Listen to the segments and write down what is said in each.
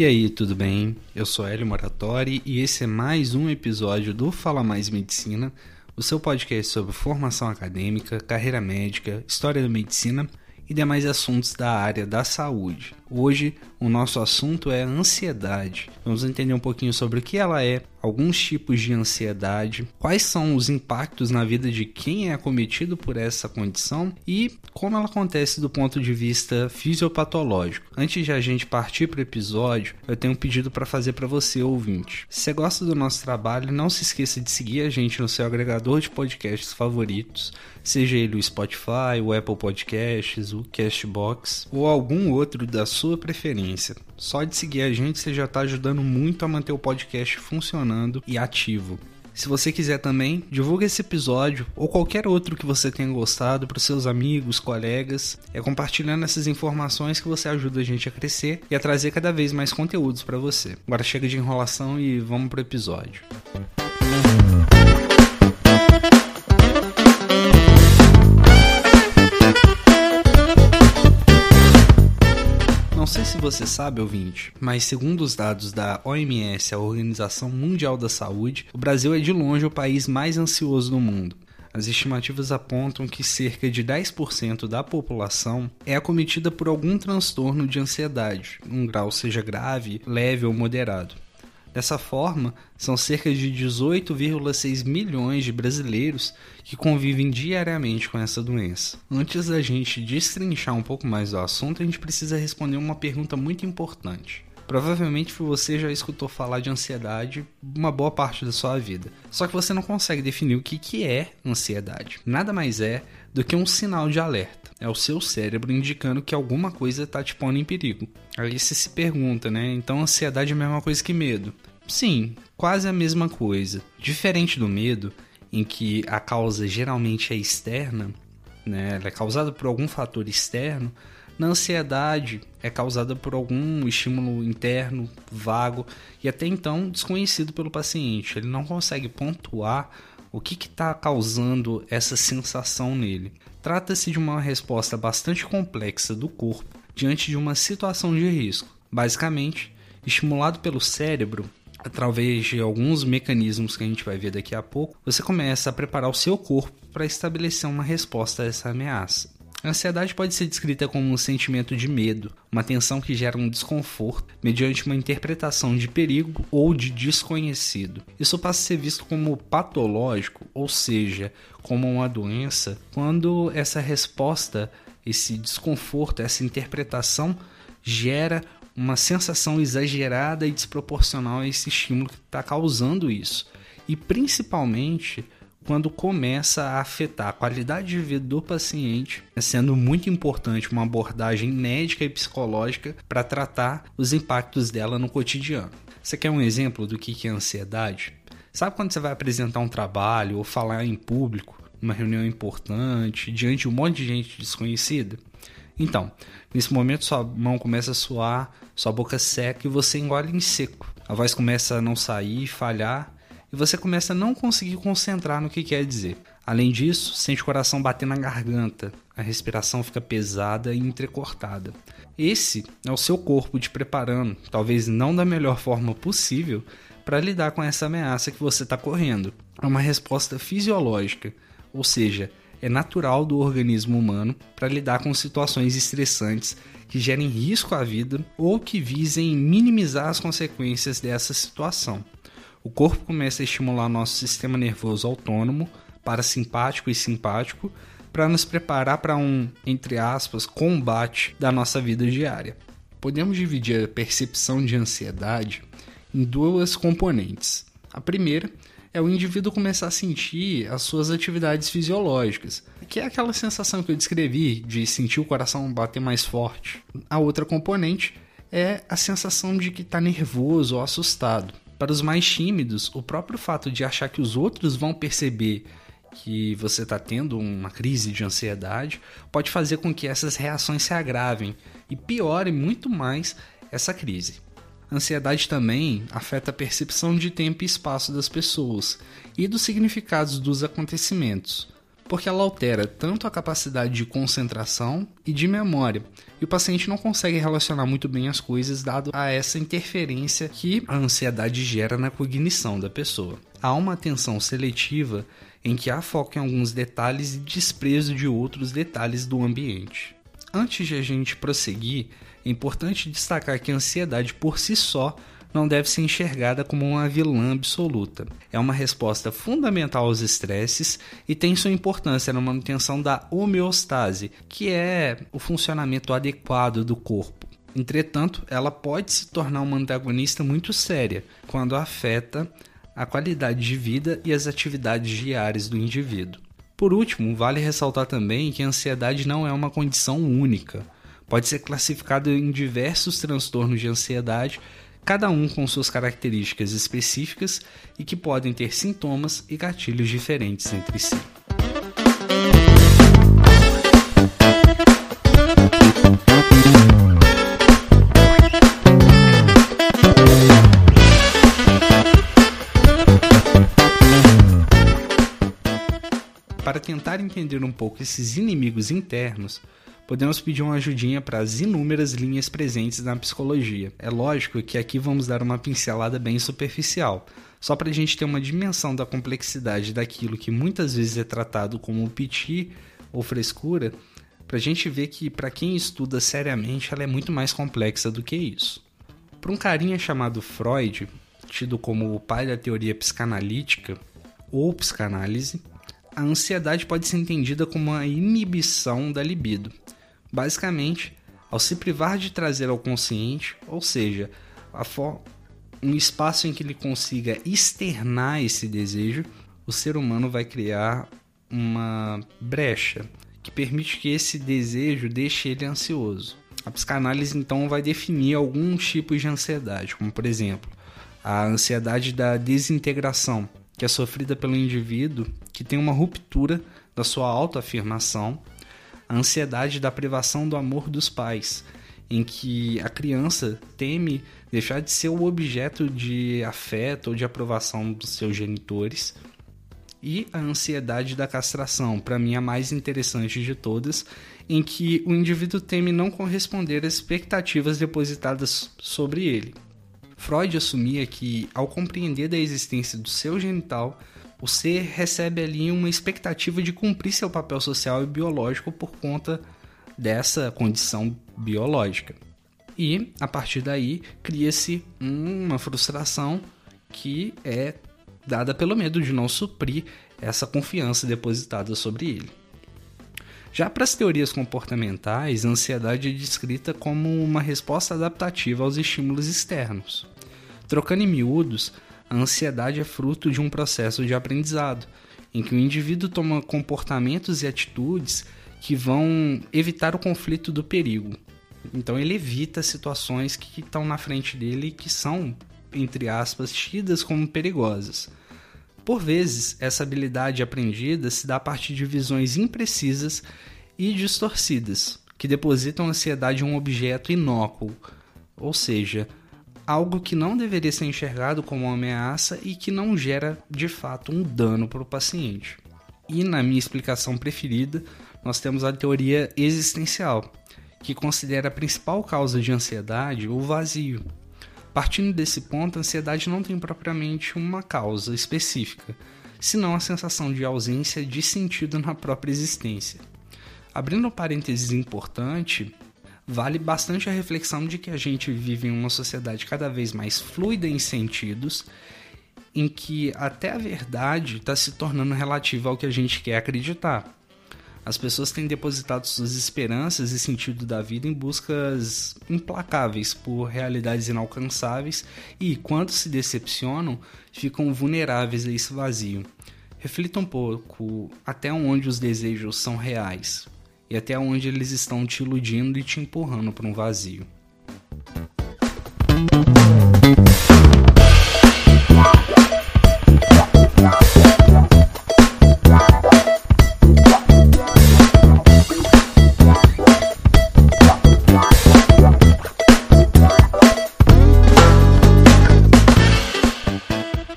E aí, tudo bem? Eu sou Hélio Moratori e esse é mais um episódio do Fala Mais Medicina, o seu podcast sobre formação acadêmica, carreira médica, história da medicina e demais assuntos da área da saúde. Hoje, o nosso assunto é ansiedade. Vamos entender um pouquinho sobre o que ela é, alguns tipos de ansiedade, quais são os impactos na vida de quem é acometido por essa condição e como ela acontece do ponto de vista fisiopatológico. Antes de a gente partir para o episódio, eu tenho um pedido para fazer para você, ouvinte. Se você gosta do nosso trabalho, não se esqueça de seguir a gente no seu agregador de podcasts favoritos, seja ele o Spotify, o Apple Podcasts, o Castbox ou algum outro da sua preferência. Só de seguir a gente você já está ajudando muito a manter o podcast funcionando e ativo. Se você quiser também, divulgue esse episódio ou qualquer outro que você tenha gostado para os seus amigos, colegas. É compartilhando essas informações que você ajuda a gente a crescer e a trazer cada vez mais conteúdos para você. Agora chega de enrolação e vamos pro episódio. Você sabe, ouvinte, mas segundo os dados da OMS, a Organização Mundial da Saúde, o Brasil é de longe o país mais ansioso do mundo. As estimativas apontam que cerca de 10% da população é acometida por algum transtorno de ansiedade, um grau seja grave, leve ou moderado. Dessa forma, são cerca de 18,6 milhões de brasileiros que convivem diariamente com essa doença. Antes da gente destrinchar um pouco mais do assunto, a gente precisa responder uma pergunta muito importante. Provavelmente você já escutou falar de ansiedade uma boa parte da sua vida. Só que você não consegue definir o que, que é ansiedade. Nada mais é do que um sinal de alerta. É o seu cérebro indicando que alguma coisa está te pondo em perigo. Aí você se pergunta, né? Então ansiedade é a mesma coisa que medo? Sim, quase a mesma coisa. Diferente do medo, em que a causa geralmente é externa, né? Ela é causada por algum fator externo. Na ansiedade é causada por algum estímulo interno, vago e até então desconhecido pelo paciente. Ele não consegue pontuar o que está causando essa sensação nele? Trata-se de uma resposta bastante complexa do corpo diante de uma situação de risco. Basicamente, estimulado pelo cérebro, através de alguns mecanismos que a gente vai ver daqui a pouco, você começa a preparar o seu corpo para estabelecer uma resposta a essa ameaça. A ansiedade pode ser descrita como um sentimento de medo, uma tensão que gera um desconforto mediante uma interpretação de perigo ou de desconhecido. Isso passa a ser visto como patológico, ou seja, como uma doença, quando essa resposta, esse desconforto, essa interpretação gera uma sensação exagerada e desproporcional a esse estímulo que está causando isso. E principalmente quando começa a afetar a qualidade de vida do paciente, sendo muito importante uma abordagem médica e psicológica para tratar os impactos dela no cotidiano. Você quer um exemplo do que é ansiedade? Sabe quando você vai apresentar um trabalho ou falar em público, numa reunião importante, diante de um monte de gente desconhecida? Então, nesse momento sua mão começa a suar, sua boca seca e você engole em seco. A voz começa a não sair, falhar e você começa a não conseguir concentrar no que quer dizer. Além disso, sente o coração bater na garganta, a respiração fica pesada e entrecortada. Esse é o seu corpo te preparando, talvez não da melhor forma possível, para lidar com essa ameaça que você está correndo. É uma resposta fisiológica, ou seja, é natural do organismo humano para lidar com situações estressantes que gerem risco à vida ou que visem minimizar as consequências dessa situação o corpo começa a estimular nosso sistema nervoso autônomo, parasimpático e simpático, para nos preparar para um, entre aspas, combate da nossa vida diária. Podemos dividir a percepção de ansiedade em duas componentes. A primeira é o indivíduo começar a sentir as suas atividades fisiológicas, que é aquela sensação que eu descrevi de sentir o coração bater mais forte. A outra componente é a sensação de que está nervoso ou assustado. Para os mais tímidos, o próprio fato de achar que os outros vão perceber que você está tendo uma crise de ansiedade pode fazer com que essas reações se agravem e piorem muito mais essa crise. A ansiedade também afeta a percepção de tempo e espaço das pessoas e dos significados dos acontecimentos. Porque ela altera tanto a capacidade de concentração e de memória, e o paciente não consegue relacionar muito bem as coisas dado a essa interferência que a ansiedade gera na cognição da pessoa. Há uma atenção seletiva em que há foco em alguns detalhes e desprezo de outros detalhes do ambiente. Antes de a gente prosseguir, é importante destacar que a ansiedade por si só não deve ser enxergada como uma vilã absoluta. É uma resposta fundamental aos estresses e tem sua importância na manutenção da homeostase, que é o funcionamento adequado do corpo. Entretanto, ela pode se tornar uma antagonista muito séria quando afeta a qualidade de vida e as atividades diárias do indivíduo. Por último, vale ressaltar também que a ansiedade não é uma condição única. Pode ser classificado em diversos transtornos de ansiedade cada um com suas características específicas e que podem ter sintomas e gatilhos diferentes entre si. Para tentar entender um pouco esses inimigos internos, podemos pedir uma ajudinha para as inúmeras linhas presentes na psicologia. É lógico que aqui vamos dar uma pincelada bem superficial, só para a gente ter uma dimensão da complexidade daquilo que muitas vezes é tratado como piti ou frescura, para a gente ver que, para quem estuda seriamente, ela é muito mais complexa do que isso. Para um carinha chamado Freud, tido como o pai da teoria psicanalítica ou psicanálise, a ansiedade pode ser entendida como uma inibição da libido, Basicamente, ao se privar de trazer ao consciente, ou seja, um espaço em que ele consiga externar esse desejo, o ser humano vai criar uma brecha que permite que esse desejo deixe ele ansioso. A psicanálise então vai definir alguns tipos de ansiedade, como por exemplo, a ansiedade da desintegração, que é sofrida pelo indivíduo que tem uma ruptura da sua autoafirmação a ansiedade da privação do amor dos pais, em que a criança teme deixar de ser o objeto de afeto ou de aprovação dos seus genitores, e a ansiedade da castração, para mim a mais interessante de todas, em que o indivíduo teme não corresponder às expectativas depositadas sobre ele. Freud assumia que, ao compreender da existência do seu genital, o ser recebe ali uma expectativa de cumprir seu papel social e biológico por conta dessa condição biológica. E, a partir daí, cria-se uma frustração que é dada pelo medo de não suprir essa confiança depositada sobre ele. Já para as teorias comportamentais, a ansiedade é descrita como uma resposta adaptativa aos estímulos externos. Trocando em miúdos, a ansiedade é fruto de um processo de aprendizado, em que o indivíduo toma comportamentos e atitudes que vão evitar o conflito do perigo. Então ele evita situações que estão na frente dele e que são, entre aspas, tidas como perigosas. Por vezes, essa habilidade aprendida se dá a partir de visões imprecisas e distorcidas, que depositam ansiedade em um objeto inócuo, ou seja, algo que não deveria ser enxergado como uma ameaça e que não gera de fato um dano para o paciente. E na minha explicação preferida, nós temos a teoria existencial, que considera a principal causa de ansiedade o vazio. Partindo desse ponto, a ansiedade não tem propriamente uma causa específica, senão a sensação de ausência de sentido na própria existência. Abrindo um parênteses importante, vale bastante a reflexão de que a gente vive em uma sociedade cada vez mais fluida em sentidos, em que até a verdade está se tornando relativa ao que a gente quer acreditar. As pessoas têm depositado suas esperanças e sentido da vida em buscas implacáveis por realidades inalcançáveis e, quando se decepcionam, ficam vulneráveis a esse vazio. Reflita um pouco até onde os desejos são reais, e até onde eles estão te iludindo e te empurrando para um vazio.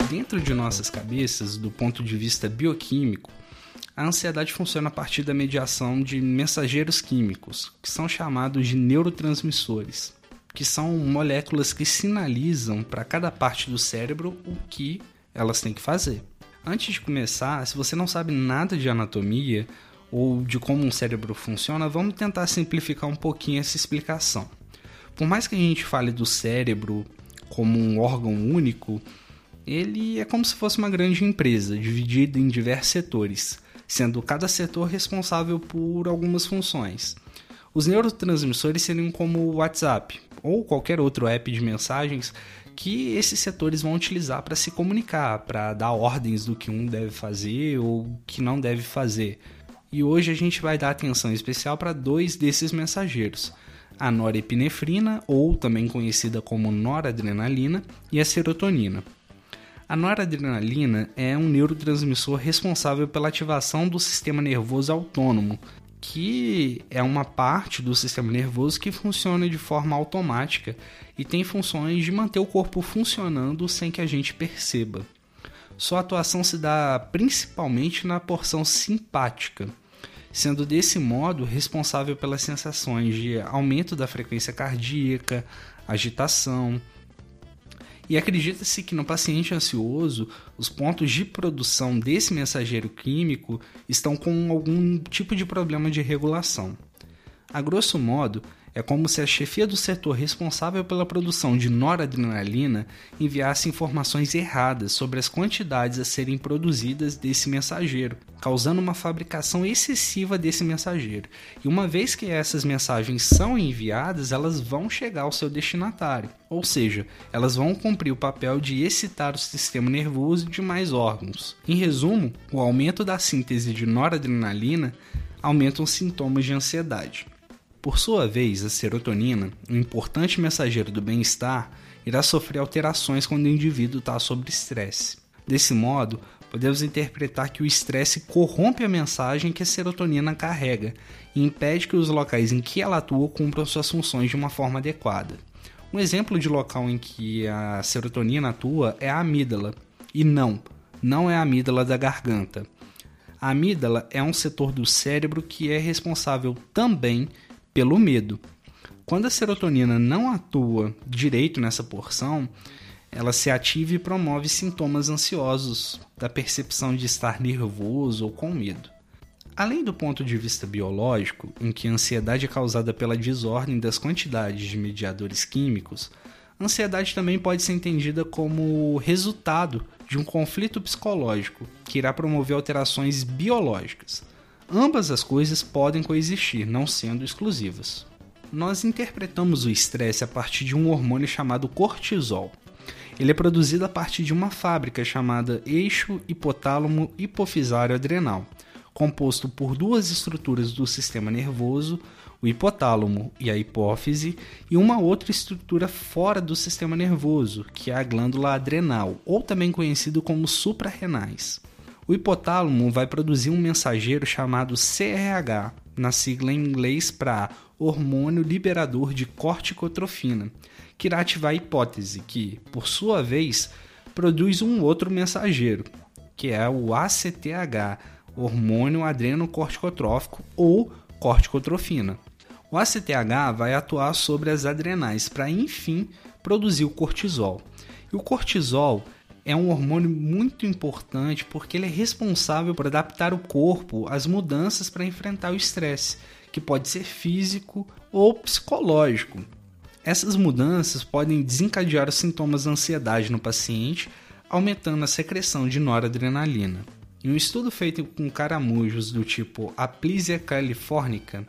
Dentro de nossas cabeças, do ponto de vista bioquímico, A ansiedade funciona a partir da mediação de mensageiros químicos, que são chamados de neurotransmissores, que são moléculas que sinalizam para cada parte do cérebro o que elas têm que fazer. Antes de começar, se você não sabe nada de anatomia ou de como um cérebro funciona, vamos tentar simplificar um pouquinho essa explicação. Por mais que a gente fale do cérebro como um órgão único, ele é como se fosse uma grande empresa, dividida em diversos setores sendo cada setor responsável por algumas funções. Os neurotransmissores seriam como o WhatsApp ou qualquer outro app de mensagens que esses setores vão utilizar para se comunicar, para dar ordens do que um deve fazer ou que não deve fazer. E hoje a gente vai dar atenção especial para dois desses mensageiros: a norepinefrina, ou também conhecida como noradrenalina, e a serotonina. A noradrenalina é um neurotransmissor responsável pela ativação do sistema nervoso autônomo, que é uma parte do sistema nervoso que funciona de forma automática e tem funções de manter o corpo funcionando sem que a gente perceba. Sua atuação se dá principalmente na porção simpática, sendo desse modo responsável pelas sensações de aumento da frequência cardíaca, agitação, e acredita-se que no paciente ansioso, os pontos de produção desse mensageiro químico estão com algum tipo de problema de regulação. A grosso modo, é como se a chefia do setor responsável pela produção de noradrenalina enviasse informações erradas sobre as quantidades a serem produzidas desse mensageiro, causando uma fabricação excessiva desse mensageiro. E uma vez que essas mensagens são enviadas, elas vão chegar ao seu destinatário, ou seja, elas vão cumprir o papel de excitar o sistema nervoso de mais órgãos. Em resumo, o aumento da síntese de noradrenalina aumenta os sintomas de ansiedade. Por sua vez, a serotonina, um importante mensageiro do bem-estar, irá sofrer alterações quando o indivíduo está sob estresse. Desse modo, podemos interpretar que o estresse corrompe a mensagem que a serotonina carrega e impede que os locais em que ela atua cumpram suas funções de uma forma adequada. Um exemplo de local em que a serotonina atua é a amígdala. E não, não é a amígdala da garganta. A amígdala é um setor do cérebro que é responsável também pelo medo. Quando a serotonina não atua direito nessa porção, ela se ativa e promove sintomas ansiosos, da percepção de estar nervoso ou com medo. Além do ponto de vista biológico, em que a ansiedade é causada pela desordem das quantidades de mediadores químicos, a ansiedade também pode ser entendida como resultado de um conflito psicológico que irá promover alterações biológicas. Ambas as coisas podem coexistir, não sendo exclusivas. Nós interpretamos o estresse a partir de um hormônio chamado cortisol. Ele é produzido a partir de uma fábrica chamada eixo hipotálamo hipofisário adrenal, composto por duas estruturas do sistema nervoso, o hipotálamo e a hipófise, e uma outra estrutura fora do sistema nervoso, que é a glândula adrenal, ou também conhecido como suprarrenais. O hipotálamo vai produzir um mensageiro chamado CRH, na sigla em inglês para hormônio liberador de corticotrofina, que irá ativar a hipótese, que, por sua vez, produz um outro mensageiro, que é o ACTH, hormônio adrenocorticotrófico ou corticotrofina. O ACTH vai atuar sobre as adrenais para, enfim, produzir o cortisol. E o cortisol é um hormônio muito importante porque ele é responsável por adaptar o corpo às mudanças para enfrentar o estresse, que pode ser físico ou psicológico. Essas mudanças podem desencadear os sintomas da ansiedade no paciente, aumentando a secreção de noradrenalina. Em um estudo feito com caramujos do tipo Aplysia californica,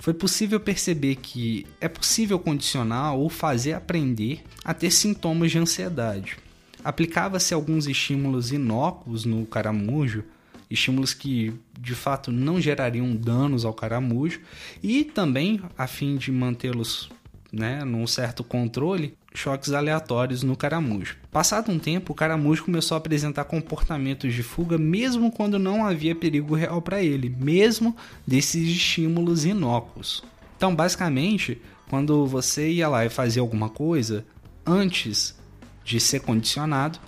foi possível perceber que é possível condicionar ou fazer aprender a ter sintomas de ansiedade aplicava-se alguns estímulos inócuos no caramujo, estímulos que de fato não gerariam danos ao caramujo, e também, a fim de mantê-los né, num certo controle, choques aleatórios no caramujo. Passado um tempo, o caramujo começou a apresentar comportamentos de fuga mesmo quando não havia perigo real para ele, mesmo desses estímulos inócuos. Então, basicamente, quando você ia lá e fazia alguma coisa, antes de ser condicionado,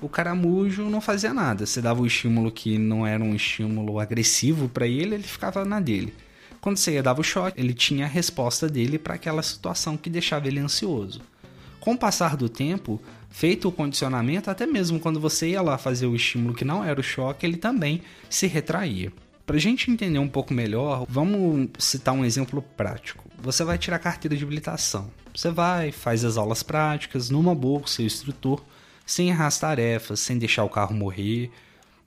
o caramujo não fazia nada. Você dava o estímulo que não era um estímulo agressivo para ele, ele ficava na dele. Quando você ia dar o choque, ele tinha a resposta dele para aquela situação que deixava ele ansioso. Com o passar do tempo, feito o condicionamento, até mesmo quando você ia lá fazer o estímulo que não era o choque, ele também se retraía. Para a gente entender um pouco melhor, vamos citar um exemplo prático. Você vai tirar carteira de habilitação. Você vai, faz as aulas práticas, numa boa com seu instrutor, sem errar as tarefas, sem deixar o carro morrer,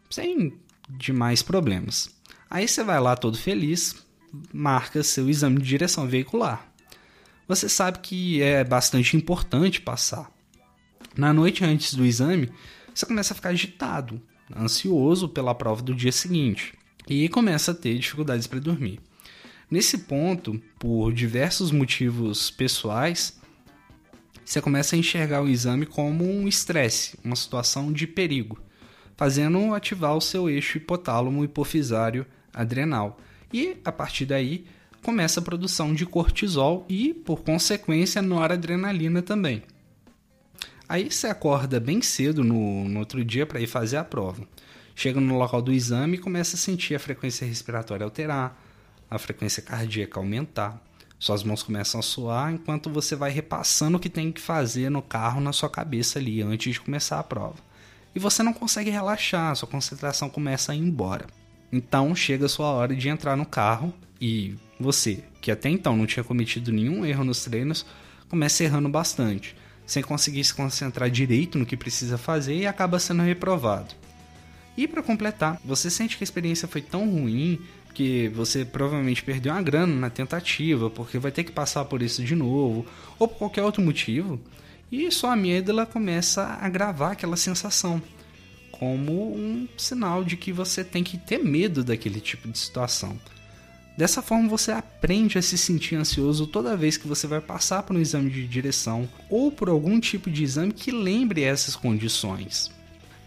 sem demais problemas. Aí você vai lá todo feliz, marca seu exame de direção veicular. Você sabe que é bastante importante passar. Na noite antes do exame, você começa a ficar agitado, ansioso pela prova do dia seguinte e começa a ter dificuldades para dormir. Nesse ponto, por diversos motivos pessoais, você começa a enxergar o exame como um estresse, uma situação de perigo, fazendo ativar o seu eixo hipotálamo hipofisário adrenal e, a partir daí, começa a produção de cortisol e, por consequência, noradrenalina também. Aí você acorda bem cedo no, no outro dia para ir fazer a prova. Chega no local do exame e começa a sentir a frequência respiratória alterar, a frequência cardíaca aumentar. Suas mãos começam a suar enquanto você vai repassando o que tem que fazer no carro na sua cabeça ali antes de começar a prova. E você não consegue relaxar, sua concentração começa a ir embora. Então chega a sua hora de entrar no carro e você, que até então não tinha cometido nenhum erro nos treinos, começa errando bastante, sem conseguir se concentrar direito no que precisa fazer e acaba sendo reprovado. E para completar, você sente que a experiência foi tão ruim que você provavelmente perdeu uma grana na tentativa, porque vai ter que passar por isso de novo, ou por qualquer outro motivo, e sua amígdala começa a gravar aquela sensação como um sinal de que você tem que ter medo daquele tipo de situação. Dessa forma, você aprende a se sentir ansioso toda vez que você vai passar por um exame de direção ou por algum tipo de exame que lembre essas condições.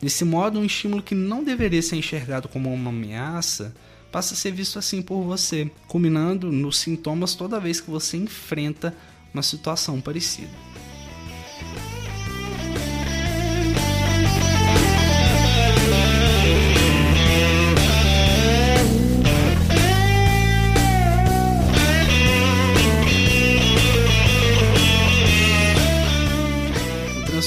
Desse modo, um estímulo que não deveria ser enxergado como uma ameaça passa a ser visto assim por você, culminando nos sintomas toda vez que você enfrenta uma situação parecida.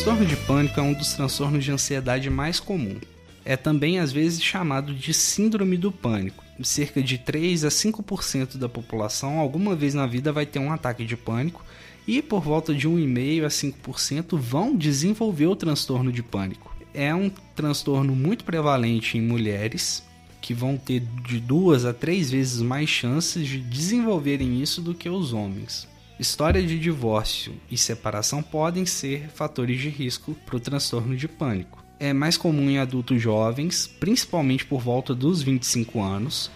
Transtorno de pânico é um dos transtornos de ansiedade mais comum. É também às vezes chamado de síndrome do pânico. Cerca de 3 a 5% da população alguma vez na vida vai ter um ataque de pânico e por volta de 1,5 a 5% vão desenvolver o transtorno de pânico. É um transtorno muito prevalente em mulheres que vão ter de duas a três vezes mais chances de desenvolverem isso do que os homens. História de divórcio e separação podem ser fatores de risco para o transtorno de pânico. É mais comum em adultos jovens, principalmente por volta dos 25 anos,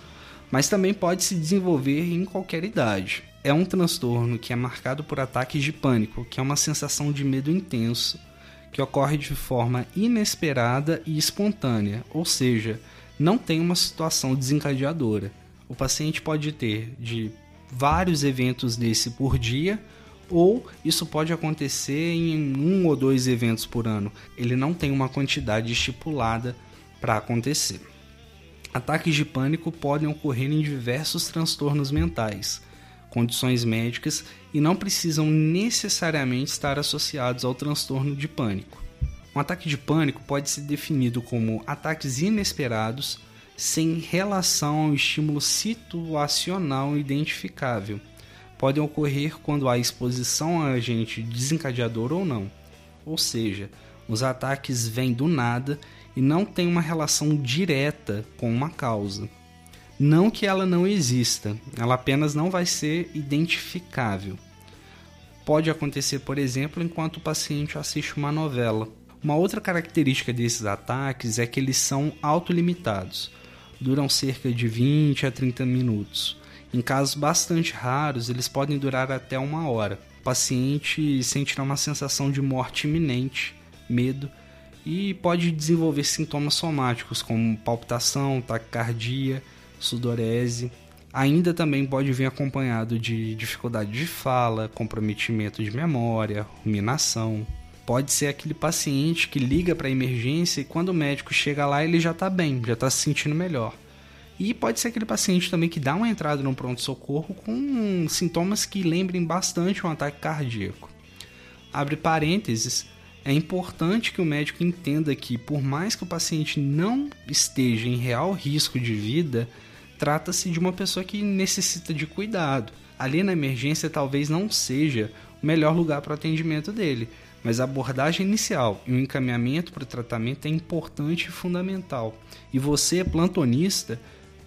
mas também pode se desenvolver em qualquer idade. É um transtorno que é marcado por ataques de pânico, que é uma sensação de medo intenso que ocorre de forma inesperada e espontânea, ou seja, não tem uma situação desencadeadora. O paciente pode ter de vários eventos desse por dia, ou isso pode acontecer em um ou dois eventos por ano. Ele não tem uma quantidade estipulada para acontecer. Ataques de pânico podem ocorrer em diversos transtornos mentais, condições médicas e não precisam necessariamente estar associados ao transtorno de pânico. Um ataque de pânico pode ser definido como ataques inesperados sem relação ao estímulo situacional identificável. Podem ocorrer quando há exposição a agente desencadeador ou não. Ou seja, os ataques vêm do nada e não têm uma relação direta com uma causa. Não que ela não exista, ela apenas não vai ser identificável. Pode acontecer, por exemplo, enquanto o paciente assiste uma novela. Uma outra característica desses ataques é que eles são autolimitados duram cerca de 20 a 30 minutos. Em casos bastante raros, eles podem durar até uma hora. O paciente sentirá uma sensação de morte iminente, medo e pode desenvolver sintomas somáticos como palpitação, taquicardia, sudorese. Ainda também pode vir acompanhado de dificuldade de fala, comprometimento de memória, ruminação. Pode ser aquele paciente que liga para a emergência e quando o médico chega lá ele já está bem, já está se sentindo melhor. E pode ser aquele paciente também que dá uma entrada no pronto-socorro com sintomas que lembrem bastante um ataque cardíaco. Abre parênteses, é importante que o médico entenda que, por mais que o paciente não esteja em real risco de vida, trata-se de uma pessoa que necessita de cuidado. Ali na emergência talvez não seja o melhor lugar para o atendimento dele, mas a abordagem inicial e o encaminhamento para o tratamento é importante e fundamental. E você, plantonista,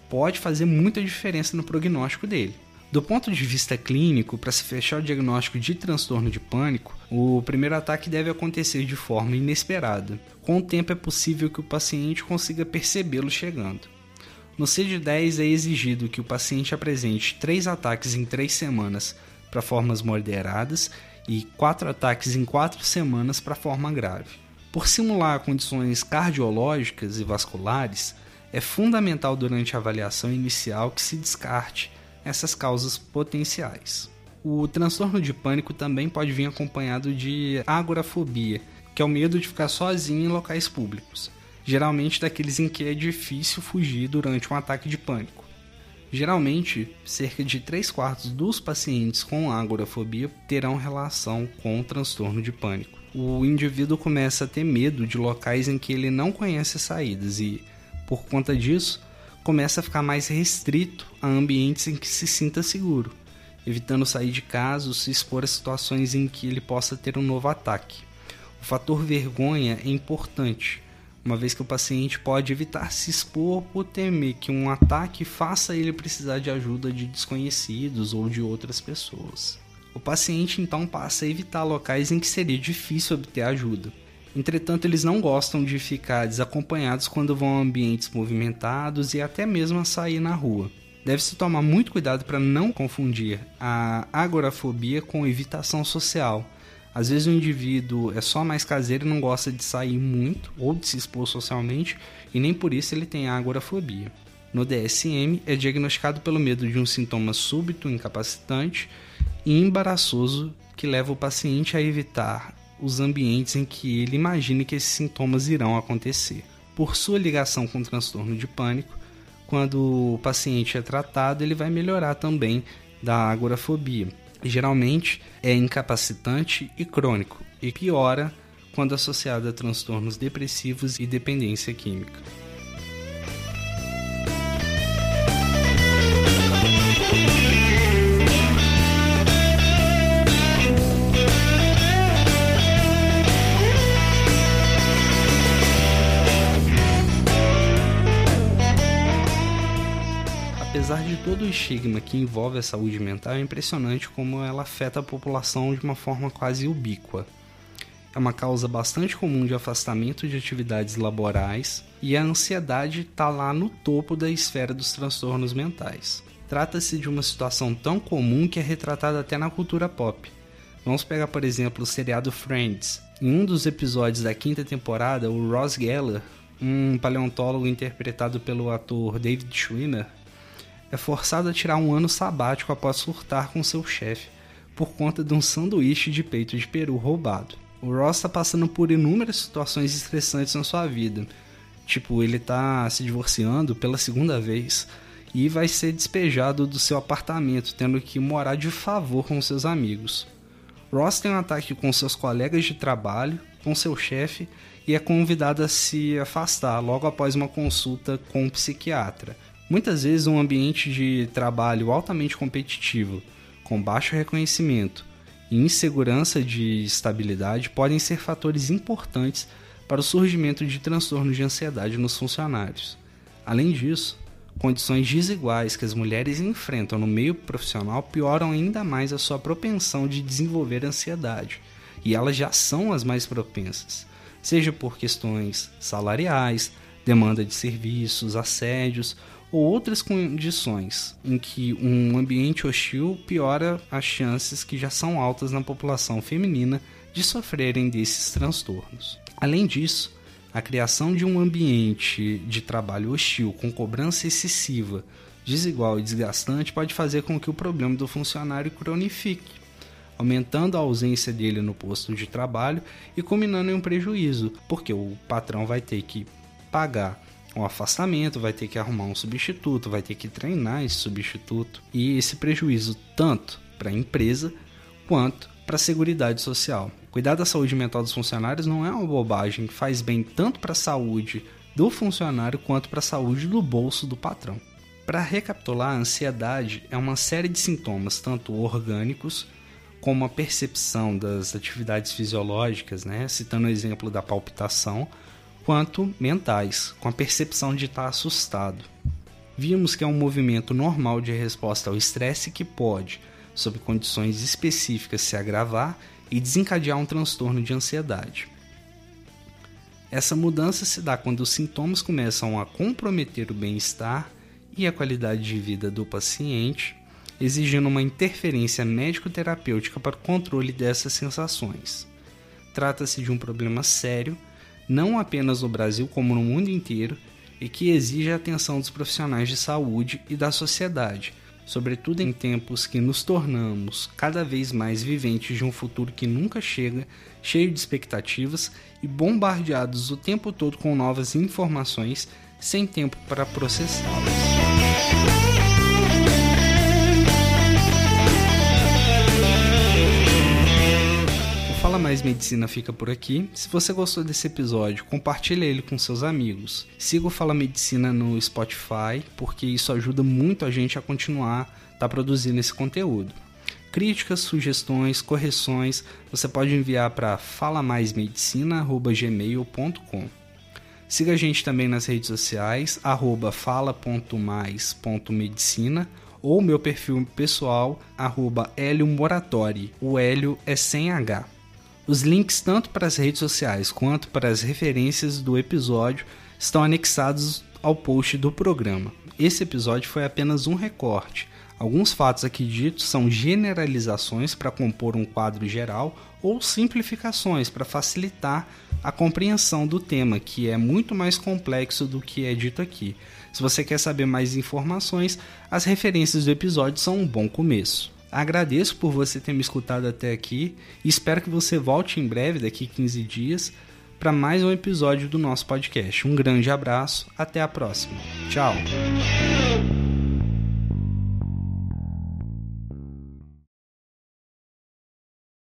pode fazer muita diferença no prognóstico dele. Do ponto de vista clínico, para se fechar o diagnóstico de transtorno de pânico, o primeiro ataque deve acontecer de forma inesperada. Com o tempo é possível que o paciente consiga percebê-lo chegando. No CID-10 é exigido que o paciente apresente três ataques em três semanas para formas moderadas e quatro ataques em quatro semanas para forma grave. Por simular condições cardiológicas e vasculares, é fundamental durante a avaliação inicial que se descarte essas causas potenciais. O transtorno de pânico também pode vir acompanhado de agorafobia, que é o medo de ficar sozinho em locais públicos, geralmente daqueles em que é difícil fugir durante um ataque de pânico. Geralmente, cerca de 3 quartos dos pacientes com agorafobia terão relação com o transtorno de pânico. O indivíduo começa a ter medo de locais em que ele não conhece saídas e, por conta disso, começa a ficar mais restrito a ambientes em que se sinta seguro, evitando sair de casa ou se expor a situações em que ele possa ter um novo ataque. O fator vergonha é importante, uma vez que o paciente pode evitar se expor por temer que um ataque faça ele precisar de ajuda de desconhecidos ou de outras pessoas. O paciente então passa a evitar locais em que seria difícil obter ajuda, Entretanto, eles não gostam de ficar desacompanhados quando vão a ambientes movimentados e até mesmo a sair na rua. Deve-se tomar muito cuidado para não confundir a agorafobia com evitação social. Às vezes o indivíduo é só mais caseiro e não gosta de sair muito ou de se expor socialmente e nem por isso ele tem agorafobia. No DSM, é diagnosticado pelo medo de um sintoma súbito, incapacitante e embaraçoso que leva o paciente a evitar os ambientes em que ele imagine que esses sintomas irão acontecer. Por sua ligação com o transtorno de pânico, quando o paciente é tratado, ele vai melhorar também da agorafobia. Geralmente é incapacitante e crônico, e piora quando associado a transtornos depressivos e dependência química. Apesar de todo o estigma que envolve a saúde mental, é impressionante como ela afeta a população de uma forma quase ubíqua. É uma causa bastante comum de afastamento de atividades laborais e a ansiedade está lá no topo da esfera dos transtornos mentais. Trata-se de uma situação tão comum que é retratada até na cultura pop. Vamos pegar, por exemplo, o seriado Friends. Em um dos episódios da quinta temporada, o Ross Geller, um paleontólogo interpretado pelo ator David Schwimmer, é forçado a tirar um ano sabático após surtar com seu chefe por conta de um sanduíche de peito de peru roubado. O Ross está passando por inúmeras situações estressantes na sua vida. Tipo, ele está se divorciando pela segunda vez e vai ser despejado do seu apartamento, tendo que morar de favor com seus amigos. Ross tem um ataque com seus colegas de trabalho, com seu chefe e é convidado a se afastar logo após uma consulta com um psiquiatra. Muitas vezes, um ambiente de trabalho altamente competitivo, com baixo reconhecimento e insegurança de estabilidade podem ser fatores importantes para o surgimento de transtornos de ansiedade nos funcionários. Além disso, condições desiguais que as mulheres enfrentam no meio profissional pioram ainda mais a sua propensão de desenvolver ansiedade, e elas já são as mais propensas, seja por questões salariais, demanda de serviços, assédios ou outras condições em que um ambiente hostil piora as chances que já são altas na população feminina de sofrerem desses transtornos. Além disso, a criação de um ambiente de trabalho hostil com cobrança excessiva, desigual e desgastante pode fazer com que o problema do funcionário cronifique. aumentando a ausência dele no posto de trabalho e culminando em um prejuízo, porque o patrão vai ter que pagar um afastamento, vai ter que arrumar um substituto, vai ter que treinar esse substituto e esse prejuízo tanto para a empresa quanto para a seguridade social. Cuidar da saúde mental dos funcionários não é uma bobagem, faz bem tanto para a saúde do funcionário quanto para a saúde do bolso do patrão. Para recapitular, a ansiedade é uma série de sintomas, tanto orgânicos como a percepção das atividades fisiológicas, né? citando o exemplo da palpitação, quanto mentais, com a percepção de estar assustado. Vimos que é um movimento normal de resposta ao estresse que pode, sob condições específicas, se agravar e desencadear um transtorno de ansiedade. Essa mudança se dá quando os sintomas começam a comprometer o bem-estar e a qualidade de vida do paciente, exigindo uma interferência médico-terapêutica para o controle dessas sensações. Trata-se de um problema sério, não apenas no Brasil, como no mundo inteiro, e que exige a atenção dos profissionais de saúde e da sociedade sobretudo em tempos que nos tornamos cada vez mais viventes de um futuro que nunca chega, cheio de expectativas e bombardeados o tempo todo com novas informações sem tempo para processá-las. Mais Medicina fica por aqui. Se você gostou desse episódio, compartilhe ele com seus amigos. Siga o Fala Medicina no Spotify, porque isso ajuda muito a gente a continuar tá produzindo esse conteúdo. Críticas, sugestões, correções, você pode enviar para falamaismedicina@gmail.com. Siga a gente também nas redes sociais, fala.mais.medicina ou meu perfil pessoal, arroba Hélio Moratori. O Hélio é sem H. Os links tanto para as redes sociais quanto para as referências do episódio estão anexados ao post do programa. Esse episódio foi apenas um recorte. Alguns fatos aqui ditos são generalizações para compor um quadro geral ou simplificações para facilitar a compreensão do tema, que é muito mais complexo do que é dito aqui. Se você quer saber mais informações, as referências do episódio são um bom começo. Agradeço por você ter me escutado até aqui e espero que você volte em breve, daqui 15 dias, para mais um episódio do nosso podcast. Um grande abraço, até a próxima. Tchau.